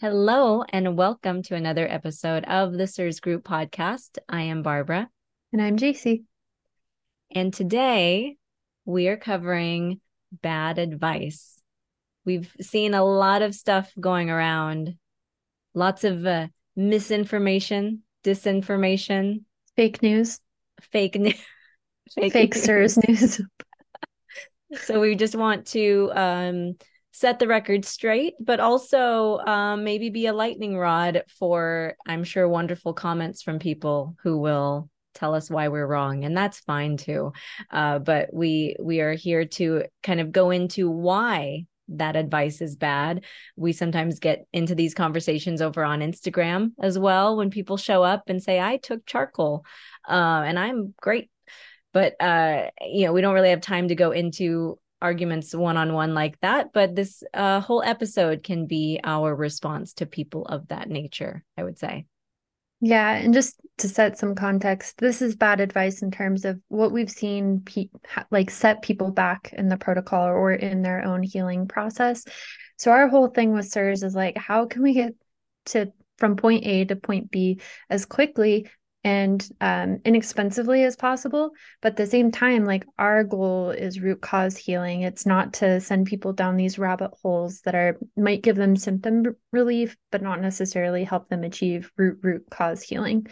Hello, and welcome to another episode of the CIRS Group podcast. I am Barbara. And I'm Jacie. And today we are covering bad advice. We've seen a lot of stuff going around, lots of uh, misinformation, disinformation, fake news, fake news, fake, fake news. CIRS news. so we just want to um, set the record straight, but also um, maybe be a lightning rod for, I'm sure, wonderful comments from people who will tell us why we're wrong and that's fine too. Uh, but we we are here to kind of go into why that advice is bad. We sometimes get into these conversations over on instagram as well when people show up and say i took charcoal uh, and i'm great. But uh, you know we don't really have time to go into arguments one on one like that, but this uh, whole episode can be our response to people of that nature, I would say. Yeah, and just to set some context, this is bad advice in terms of what we've seen pe- like set people back in the protocol or in their own healing process. So our whole thing with CIRS is like how can we get to from point A to point B as quickly and um, inexpensively as possible. But at the same time, like our goal is root cause healing. It's not to send people down these rabbit holes that are might give them symptom relief, but not necessarily help them achieve root root cause healing.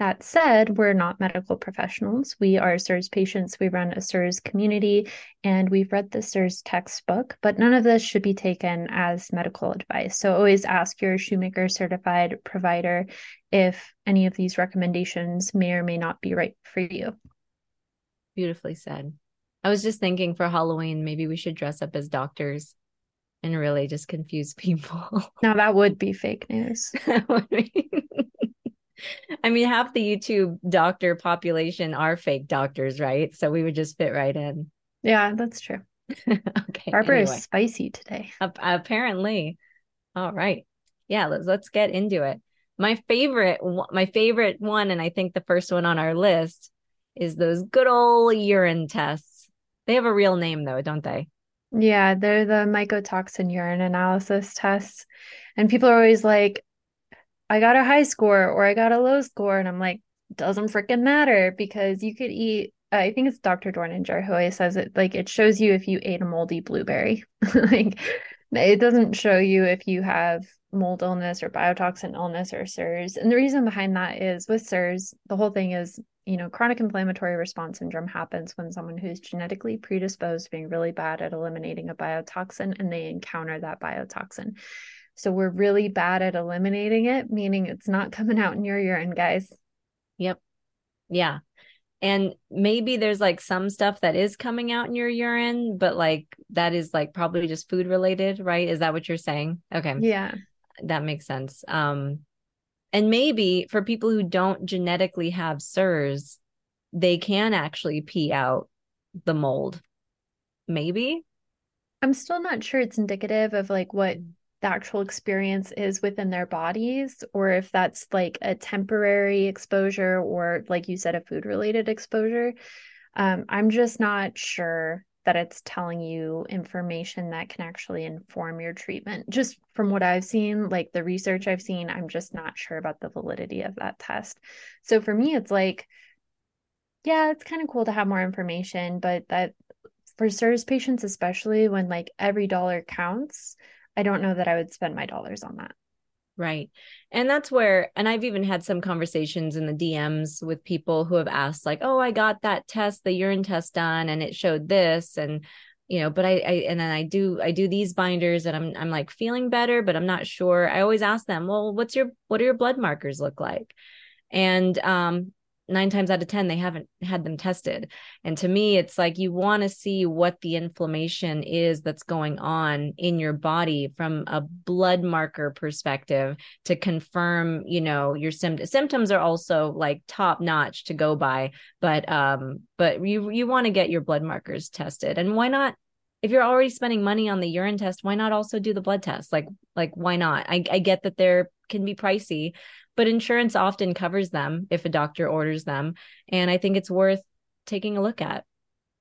That said, we're not medical professionals. We are CIRS patients. We run a CIRS community and we've read the CIRS textbook, but none of this should be taken as medical advice. So always ask your shoemaker certified provider if any of these recommendations may or may not be right for you. Beautifully said. I was just thinking for Halloween, maybe we should dress up as doctors and really just confuse people. Now that would be fake news. I mean, half the YouTube doctor population are fake doctors, right? So we would just fit right in. Yeah, that's true. okay. Barbara anyway. is spicy today. Uh, apparently. All right. Yeah, let's let's get into it. My favorite my favorite one and I think the first one on our list is those good old urine tests. They have a real name though, don't they? Yeah, they're the mycotoxin urine analysis tests. And people are always like, I got a high score or I got a low score. And I'm like, doesn't freaking matter because you could eat. I think it's Dr. Dorninger who always says it like it shows you if you ate a moldy blueberry. like it doesn't show you if you have mold illness or biotoxin illness or CIRS. And the reason behind that is with CIRS, the whole thing is, you know, chronic inflammatory response syndrome happens when someone who's genetically predisposed to being really bad at eliminating a biotoxin and they encounter that biotoxin. So we're really bad at eliminating it, meaning it's not coming out in your urine, guys. Yep. Yeah. And maybe there's like some stuff that is coming out in your urine, but like that is like probably just food related, right? Is that what you're saying? Okay. Yeah. That makes sense. Um and maybe for people who don't genetically have CIRS, they can actually pee out the mold. Maybe. I'm still not sure it's indicative of like what the actual experience is within their bodies or if that's like a temporary exposure or like you said a food related exposure um, i'm just not sure that it's telling you information that can actually inform your treatment. Just from what i've seen like the research i've seen i'm just not sure about the validity of that test. So for me it's like yeah it's kind of cool to have more information but that for CIRS patients especially when like every dollar counts I don't know that I would spend my dollars on that. Right. And that's where, and I've even had some conversations in the DMs with people who have asked, like, oh, I got that test, the urine test done, and it showed this. And, you know, but I, I, and then I do, I do these binders and I'm, I'm like feeling better, but I'm not sure. I always ask them, well, what's your, what do your blood markers look like? And, um, nine times out of 10, they haven't had them tested. And to me, it's like you want to see what the inflammation is that's going on in your body from a blood marker perspective to confirm, you know, your symptoms. Symptoms are also like top notch to go by, but, um, but you, you want to get your blood markers tested. And why not? If you're already spending money on the urine test, why not also do the blood test? Like, like why not? I, I get that there can be pricey, but insurance often covers them if a doctor orders them. And I think it's worth taking a look at.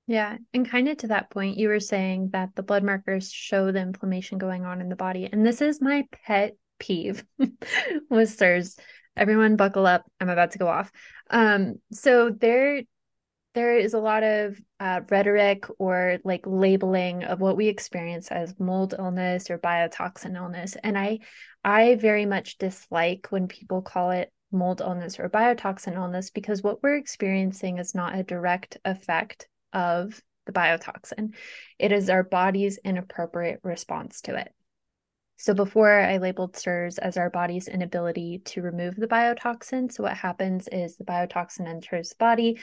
Yeah. And kind of to that point, you were saying that the blood markers show the inflammation going on in the body. And this is my pet peeve with CIRS. Everyone buckle up. I'm about to go off. Um, so there there is a lot of uh, rhetoric or like labeling of what we experience as mold illness or biotoxin illness. And i i very much dislike when people call it mold illness or biotoxin illness because what we're experiencing is not a direct effect of the biotoxin. It is our body's inappropriate response to it. So before I labeled CIRS as our body's inability to remove the biotoxin. So what happens is the biotoxin enters the body,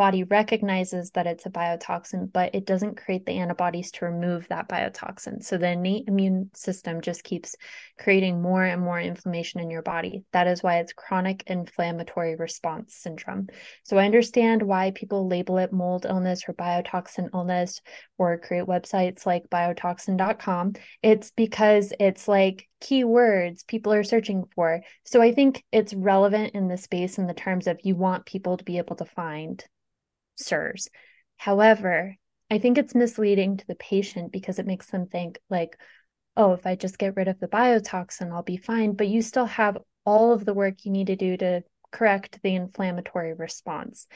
body recognizes that it's a biotoxin, but it doesn't create the antibodies to remove that biotoxin. So the innate immune system just keeps creating more and more inflammation in your body. That is why it's chronic inflammatory response syndrome. So I understand why people label it mold illness or biotoxin illness or create websites like biotoxin.com. It's because it's like keywords people are searching for. So I think it's relevant in the space in the terms of you want people to be able to find However, I think it's misleading to the patient because it makes them think like, oh, if I just get rid of the biotoxin, I'll be fine. But you still have all of the work you need to do to correct the inflammatory response.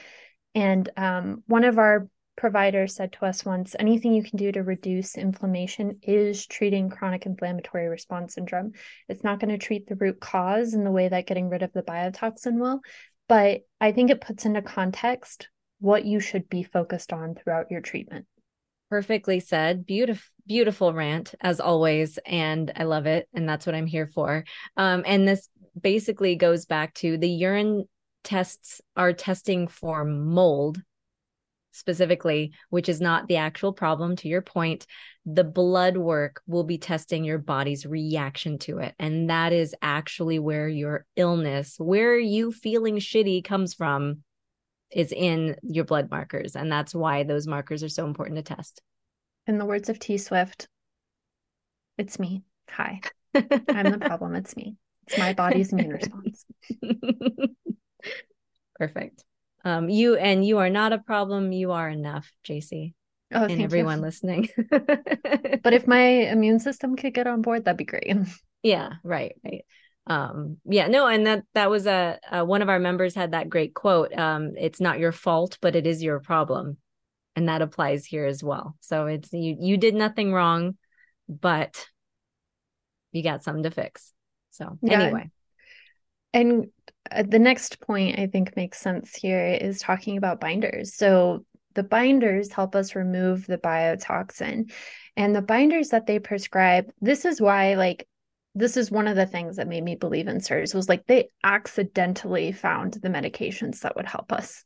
And um, one of our providers said to us once anything you can do to reduce inflammation is treating chronic inflammatory response syndrome. It's not going to treat the root cause in the way that getting rid of the biotoxin will, but I think it puts into context what you should be focused on throughout your treatment. Perfectly said. Beautiful, beautiful rant as always. And I love it. And that's what I'm here for. Um, and this basically goes back to the urine tests are testing for mold specifically, which is not the actual problem. To your point, the blood work will be testing your body's reaction to it. And that is actually where your illness, where you feeling shitty comes from is in your blood markers. And that's why those markers are so important to test. In the words of T Swift, it's me. Hi. I'm the problem. It's me. It's my body's immune response. Perfect. Um, you and you are not a problem. You are enough, Jacie. Oh, and everyone you. listening. but if my immune system could get on board, that'd be great. Yeah, right, right um yeah no and that that was a, a, one of our members had that great quote um it's not your fault but it is your problem. And that applies here as well. So it's you you did nothing wrong but you got something to fix. So yeah. anyway. And uh, the next point i think makes sense here is talking about binders. So the binders help us remove the biotoxin and the binders that they prescribe this is why like this is one of the things that made me believe in CIRS was like they accidentally found the medications that would help us.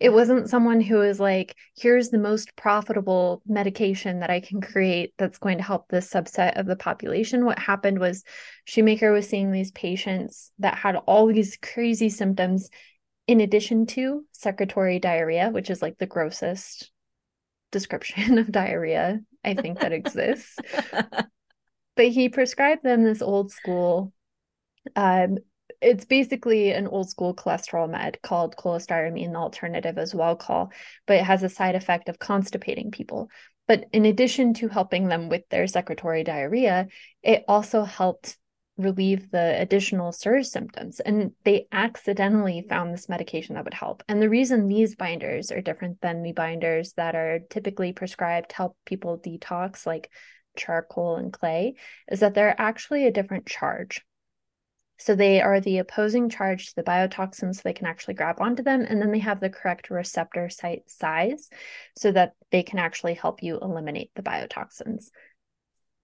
It wasn't someone who was like, here's the most profitable medication that I can create that's going to help this subset of the population. What happened was Shoemaker was seeing these patients that had all these crazy symptoms in addition to secretory diarrhea, which is like the grossest description of diarrhea I think that exists. But he prescribed them this old school um, it's basically an old school cholesterol med called cholestyramine alternative as Welchol but it has a side effect of constipating people but in addition to helping them with their secretory diarrhea it also helped relieve the additional CIRS symptoms. And they accidentally found this medication that would help. And the reason these binders are different than the binders that are typically prescribed to help people detox, like charcoal and clay is that they're actually a different charge. So they are the opposing charge to the biotoxins, so they can actually grab onto them. And then they have the correct receptor site size so that they can actually help you eliminate the biotoxins.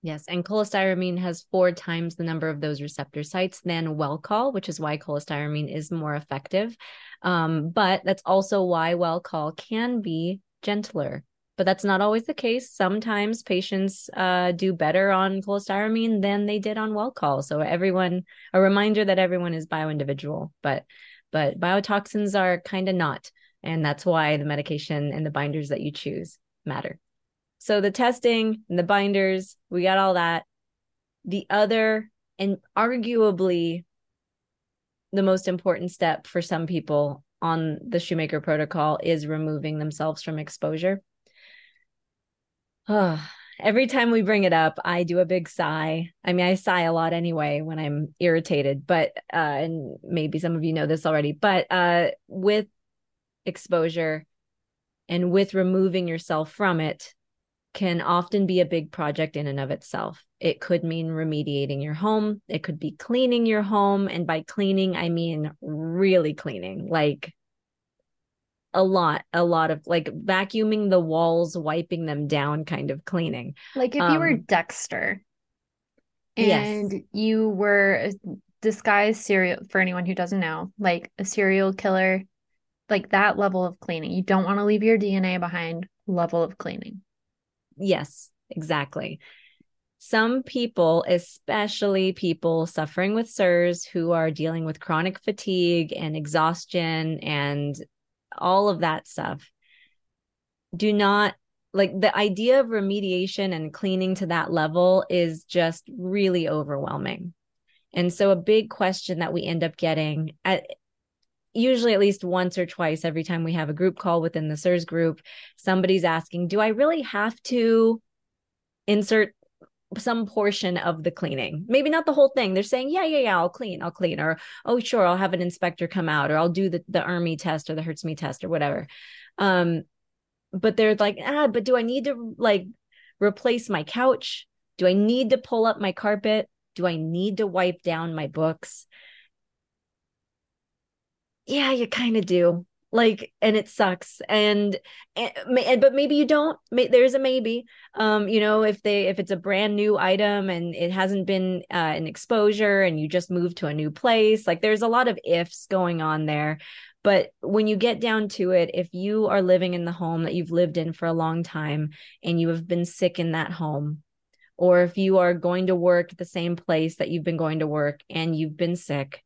Yes, and cholestyramine has four times the number of those receptor sites than Welchol, which is why cholestyramine is more effective. Um, but that's also why Welchol can be gentler but that's not always the case. Sometimes patients uh, do better on cholestyramine than they did on Welchol. So everyone, a reminder that everyone is bio individual, but but biotoxins are kind of not, and that's why the medication and the binders that you choose matter. So the testing and the binders, we got all that. The other and arguably the most important step for some people on the Shoemaker protocol is removing themselves from exposure. Oh, every time we bring it up, I do a big sigh. I mean, I sigh a lot anyway when I'm irritated, but uh and maybe some of you know this already, but uh with exposure and with removing yourself from it can often be a big project in and of itself. It could mean remediating your home, it could be cleaning your home, and by cleaning I mean really cleaning, like a lot a lot of like vacuuming the walls wiping them down kind of cleaning. Like if um, you were um, dexter and yes. you were a disguised serial for anyone who doesn't know like a serial killer like that level of cleaning you don't want to leave your dna behind level of cleaning. Yes exactly. Some people, especially people suffering with CIRS who are dealing with chronic fatigue and exhaustion and all of that stuff do not like the idea of remediation and cleaning to that level is just really overwhelming. And so a big question that we end up getting at usually at least once or twice every time we have a group call within the CIRS group, somebody's asking, do I really have to insert some portion of the cleaning. Maybe not the whole thing. They're saying, yeah, yeah, yeah, I'll clean, I'll clean, or oh, sure, I'll have an inspector come out, or I'll do the the ERMI test or the HERTSMI test or whatever. Um, but they're like, ah, but do I need to like replace my couch? Do I need to pull up my carpet? Do I need to wipe down my books? Yeah, you kind of do like and it sucks and, and but maybe you don't there's a maybe um you know if they if it's a brand new item and it hasn't been uh, an exposure and you just moved to a new place like there's a lot of ifs going on there but when you get down to it if you are living in the home that you've lived in for a long time and you have been sick in that home or if you are going to work at the same place that you've been going to work and you've been sick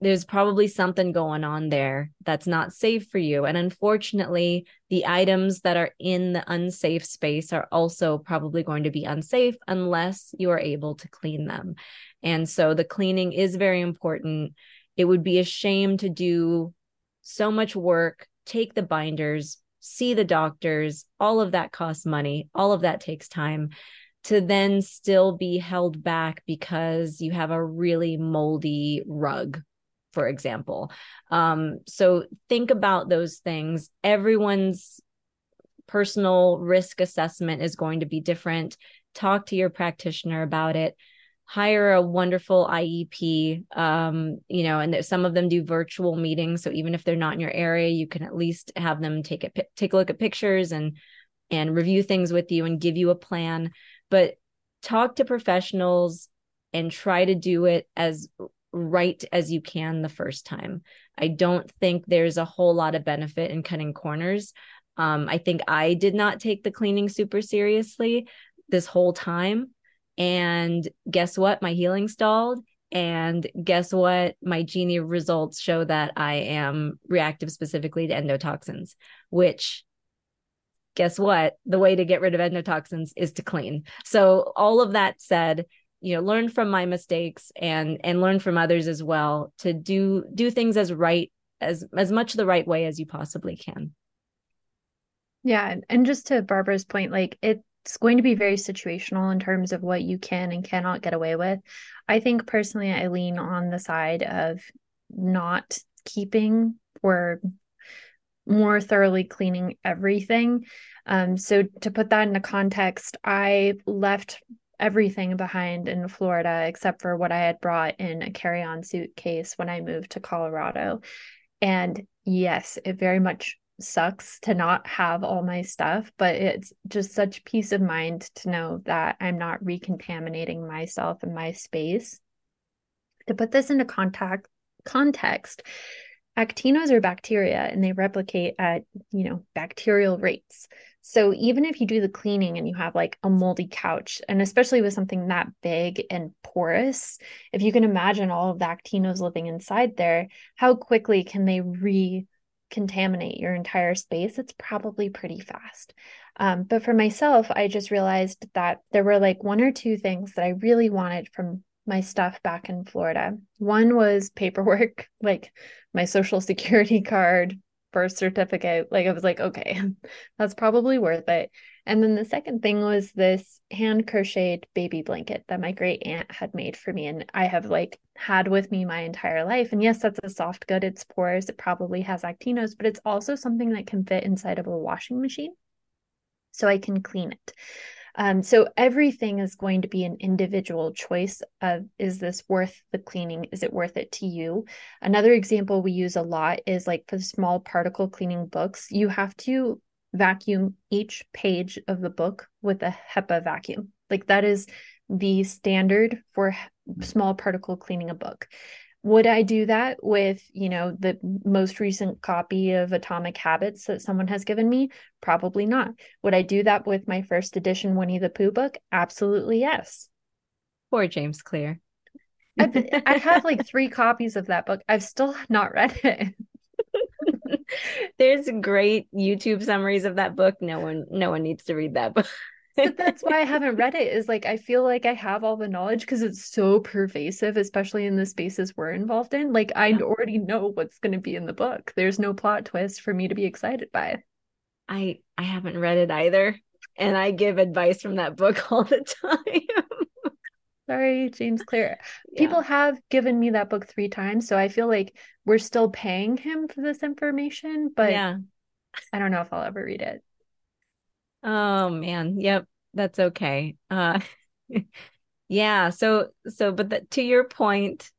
there's probably something going on there that's not safe for you. And unfortunately, the items that are in the unsafe space are also probably going to be unsafe unless you are able to clean them. And so the cleaning is very important. It would be a shame to do so much work, take the binders, see the doctors, all of that costs money, all of that takes time to then still be held back because you have a really moldy rug for example. Um, so think about those things. Everyone's personal risk assessment is going to be different. Talk to your practitioner about it. Hire a wonderful IEP, um, you know, and some of them do virtual meetings. So even if they're not in your area, you can at least have them take it, take a look at pictures and and review things with you and give you a plan. But talk to professionals and try to do it as right as you can the first time. I don't think there's a whole lot of benefit in cutting corners. Um, I think I did not take the cleaning super seriously this whole time. And guess what? My healing stalled. And guess what? My GENIE results show that I am reactive specifically to endotoxins, which guess what? The way to get rid of endotoxins is to clean. So, all of that said, you know learn from my mistakes and and learn from others as well to do do things as right as as much the right way as you possibly can. Yeah and just to barbara's point like it's going to be very situational in terms of what you can and cannot get away with. I think personally i lean on the side of not keeping or more thoroughly cleaning everything. Um, so to put that into context i left everything behind in Florida except for what I had brought in a carry on suitcase when I moved to Colorado. And yes, it very much sucks to not have all my stuff, but it's just such peace of mind to know that I'm not recontaminating myself and my space. To put this into contact context, actinos are bacteria and they replicate at, you know, bacterial rates. So even if you do the cleaning and you have like a moldy couch, and especially with something that big and porous, if you can imagine all of the actinos living inside there, how quickly can they re contaminate your entire space? It's probably pretty fast. Um, but for myself, I just realized that there were like one or two things that I really wanted from my stuff back in Florida. One was paperwork, like my social security card, birth certificate. Like I was like, okay, that's probably worth it. And then the second thing was this hand crocheted baby blanket that my great aunt had made for me. And I have like had with me my entire life. And yes, that's a soft good. It's porous. It probably has actinos, but it's also something that can fit inside of a washing machine. So I can clean it. Um, so everything is going to be an individual choice of is this worth the cleaning? Is it worth it to you? Another example we use a lot is like for small particle cleaning books, you have to vacuum each page of the book with a HEPA vacuum. Like that is the standard for small particle cleaning a book. Would I do that with, you know, the most recent copy of Atomic Habits that someone has given me? Probably not. Would I do that with my first edition Winnie the Pooh book? Absolutely yes. Poor James Clear. I, I have like three copies of that book. I've still not read it. There's great YouTube summaries of that book. No one, no one needs to read that book. But that's why I haven't read it. Is like I feel like I have all the knowledge because it's so pervasive, especially in the spaces we're involved in. Like I already know what's going to be in the book. There's no plot twist for me to be excited by. I I haven't read it either, and I give advice from that book all the time. Sorry, James Clear. Yeah. People have given me that book three times, so I feel like we're still paying him for this information, but yeah. I don't know if I'll ever read it. Oh man, yep, that's okay. Uh yeah, so so but the, to your point,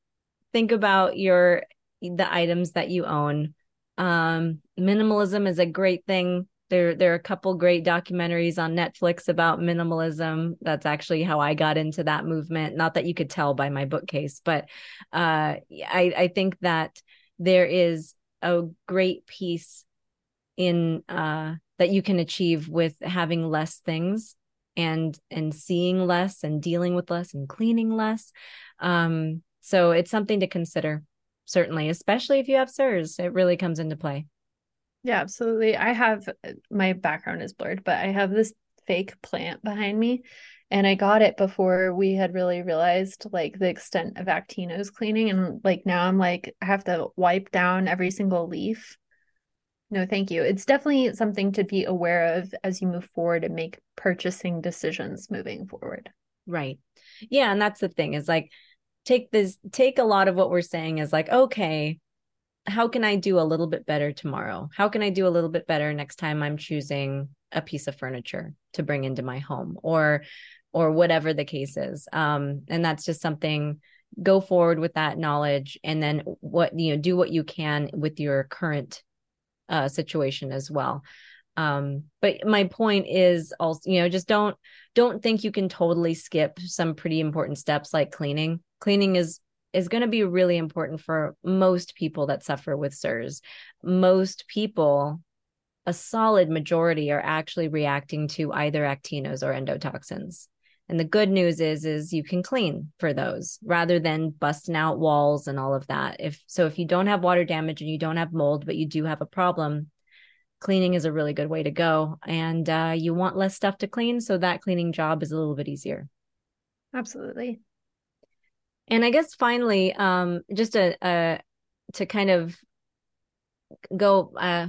think about your the items that you own. Um minimalism is a great thing there there are a couple great documentaries on Netflix about minimalism. That's actually how I got into that movement. Not that you could tell by my bookcase, but uh, I I think that there is a great piece in uh, that you can achieve with having less things and and seeing less and dealing with less and cleaning less. Um, so it's something to consider, certainly, especially if you have CIRS It really comes into play. Yeah, absolutely. I have my background is blurred, but I have this fake plant behind me and I got it before we had really realized like the extent of actinos cleaning and like now I'm like I have to wipe down every single leaf. No, thank you. It's definitely something to be aware of as you move forward and make purchasing decisions moving forward. Right. Yeah, and that's the thing is like take this take a lot of what we're saying is like okay, how can I do a little bit better tomorrow? How can I do a little bit better next time I'm choosing a piece of furniture to bring into my home or or whatever the case is. Um, and that's just something go forward with that knowledge and then what you know do what you can with your current uh, situation as well um but my point is also you know just don't don't think you can totally skip some pretty important steps like cleaning cleaning is is going to be really important for most people that suffer with CIRS. Most people, a solid majority, are actually reacting to either actinos or endotoxins. And the good news is, is you can clean for those rather than busting out walls and all of that. If so, if you don't have water damage and you don't have mold, but you do have a problem, cleaning is a really good way to go. And uh, you want less stuff to clean, so that cleaning job is a little bit easier. Absolutely. And I guess finally, um, just a, a to kind of go uh,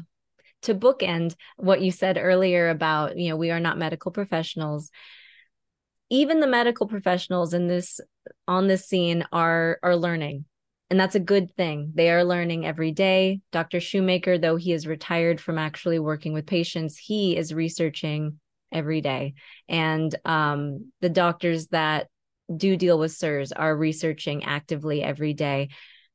to bookend what you said earlier about you know we are not medical professionals. Even the medical professionals in this on this scene are are learning and that's a good thing. They are learning every day. Dr. Shoemaker, though he is retired from actually working with patients, he is researching every day. And um, the doctors that do deal with CIRS are researching actively every day.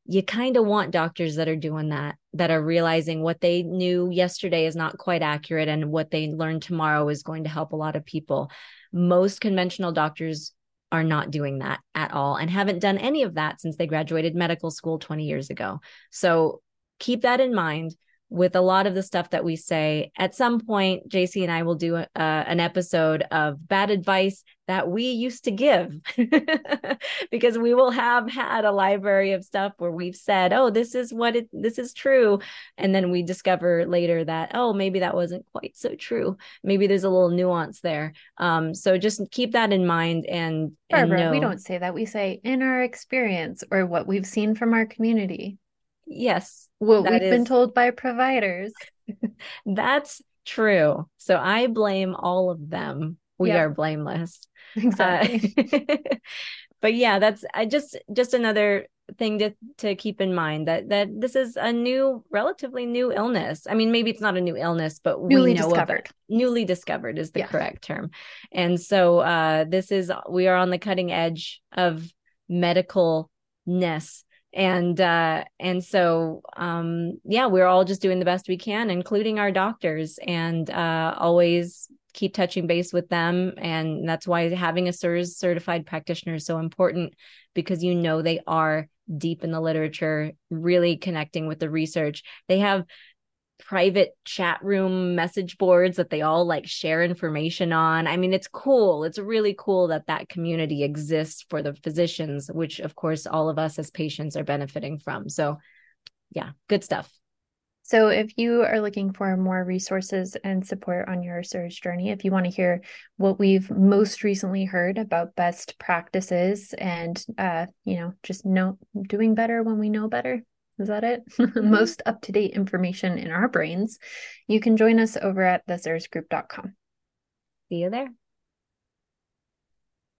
You kind of want doctors that are doing that, that are realizing what they knew yesterday is not quite accurate and what they learn tomorrow is going to help a lot of people. Most conventional doctors are not doing that at all and haven't done any of that since they graduated medical school 20 years ago. So keep that in mind with a lot of the stuff that we say. At some point, Jacie and I will do a, an episode of bad advice that we used to give because we will have had a library of stuff where we've said, "Oh, this is what it this is true." And then we discover later that, "Oh, maybe that wasn't quite so true. Maybe there's a little nuance there." Um, so just keep that in mind and, Barbara, and we don't say that. We say in our experience or what we've seen from our community yes what we've is, been told by providers that's true. So I blame all of them. We yep. are blameless. Exactly. Uh, but yeah, that's I just just another thing to to keep in mind that that this is a new relatively new illness i mean maybe it's not a new illness but newly discovered newly discovered is the yeah. correct term and so uh this is we are on the cutting edge of medicalness and uh and so um yeah we're all just doing the best we can including our doctors and uh always keep touching base with them and that's why having a CIRS certified practitioner is so important because you know they are deep in the literature, really connecting with the research. They have private chat room message boards that they all like share information on. I mean, it's cool. It's really cool that that community exists for the physicians, which of course all of us as patients are benefiting from. So, yeah, good stuff. So, if you are looking for more resources and support on your CIRS journey, if you want to hear what we've most recently heard about best practices and, uh, you know, just know doing better when we know better, is that it? Mm-hmm. most up to date information in our brains, you can join us over at thecirsgroup.com. See you there.